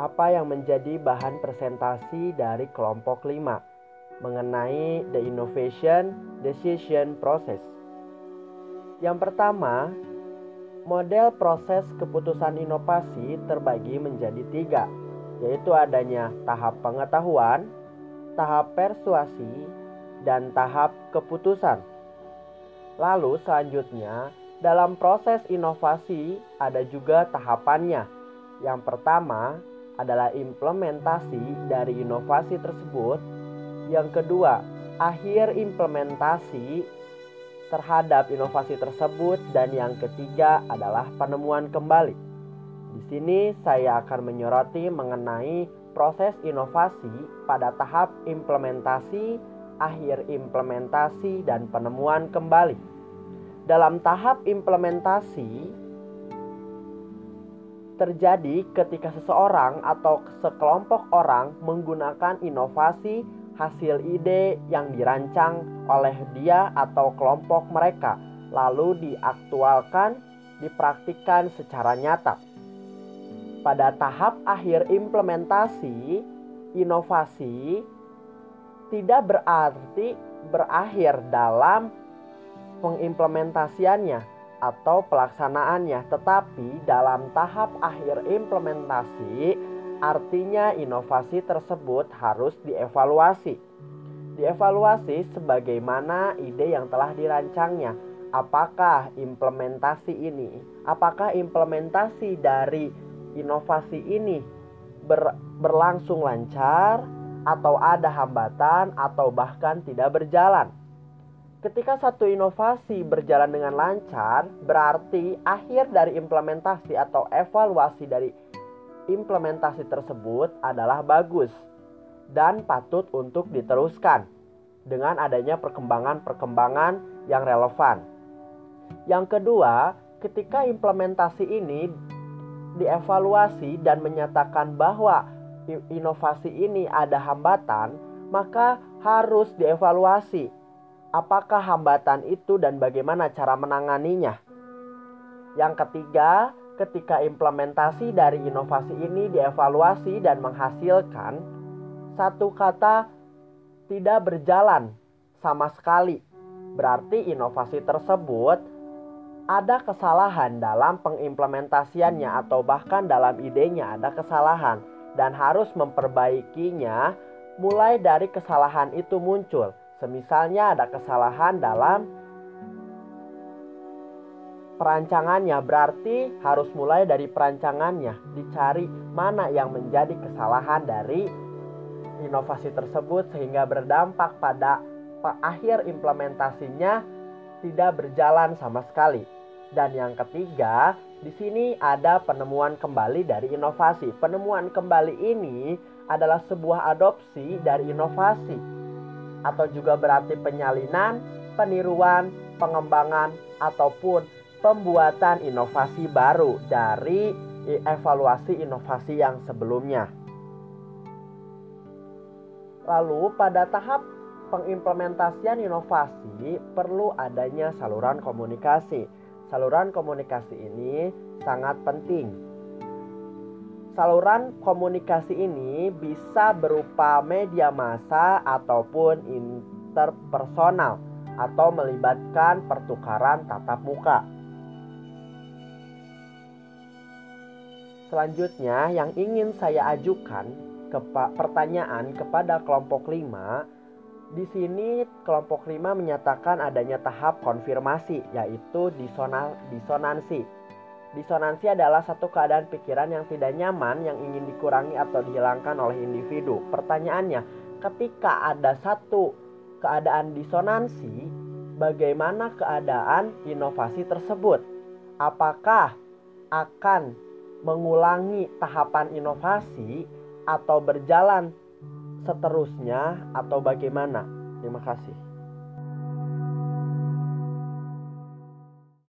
apa yang menjadi bahan presentasi dari kelompok 5 mengenai the innovation decision process. Yang pertama, model proses keputusan inovasi terbagi menjadi tiga, yaitu adanya tahap pengetahuan, tahap persuasi, dan tahap keputusan. Lalu selanjutnya dalam proses inovasi ada juga tahapannya. Yang pertama adalah implementasi dari inovasi tersebut. Yang kedua, akhir implementasi terhadap inovasi tersebut dan yang ketiga adalah penemuan kembali. Di sini saya akan menyoroti mengenai proses inovasi pada tahap implementasi, akhir implementasi dan penemuan kembali dalam tahap implementasi terjadi ketika seseorang atau sekelompok orang menggunakan inovasi hasil ide yang dirancang oleh dia atau kelompok mereka lalu diaktualkan dipraktikkan secara nyata. Pada tahap akhir implementasi, inovasi tidak berarti berakhir dalam pengimplementasiannya atau pelaksanaannya, tetapi dalam tahap akhir implementasi, artinya inovasi tersebut harus dievaluasi. Dievaluasi sebagaimana ide yang telah dirancangnya. Apakah implementasi ini, apakah implementasi dari inovasi ini ber, berlangsung lancar, atau ada hambatan, atau bahkan tidak berjalan? Ketika satu inovasi berjalan dengan lancar, berarti akhir dari implementasi atau evaluasi dari implementasi tersebut adalah bagus dan patut untuk diteruskan dengan adanya perkembangan-perkembangan yang relevan. Yang kedua, ketika implementasi ini dievaluasi dan menyatakan bahwa inovasi ini ada hambatan, maka harus dievaluasi Apakah hambatan itu dan bagaimana cara menanganinya? Yang ketiga, ketika implementasi dari inovasi ini dievaluasi dan menghasilkan satu kata tidak berjalan sama sekali. Berarti inovasi tersebut ada kesalahan dalam pengimplementasiannya atau bahkan dalam idenya ada kesalahan dan harus memperbaikinya mulai dari kesalahan itu muncul Semisalnya ada kesalahan dalam perancangannya berarti harus mulai dari perancangannya dicari mana yang menjadi kesalahan dari inovasi tersebut sehingga berdampak pada akhir implementasinya tidak berjalan sama sekali. Dan yang ketiga, di sini ada penemuan kembali dari inovasi. Penemuan kembali ini adalah sebuah adopsi dari inovasi atau juga berarti penyalinan, peniruan, pengembangan ataupun pembuatan inovasi baru dari evaluasi inovasi yang sebelumnya. Lalu pada tahap pengimplementasian inovasi perlu adanya saluran komunikasi. Saluran komunikasi ini sangat penting Saluran komunikasi ini bisa berupa media massa ataupun interpersonal atau melibatkan pertukaran tatap muka. Selanjutnya yang ingin saya ajukan ke pertanyaan kepada kelompok 5 di sini kelompok 5 menyatakan adanya tahap konfirmasi yaitu disonansi Disonansi adalah satu keadaan pikiran yang tidak nyaman yang ingin dikurangi atau dihilangkan oleh individu. Pertanyaannya, ketika ada satu keadaan disonansi, bagaimana keadaan inovasi tersebut? Apakah akan mengulangi tahapan inovasi atau berjalan seterusnya atau bagaimana? Terima kasih.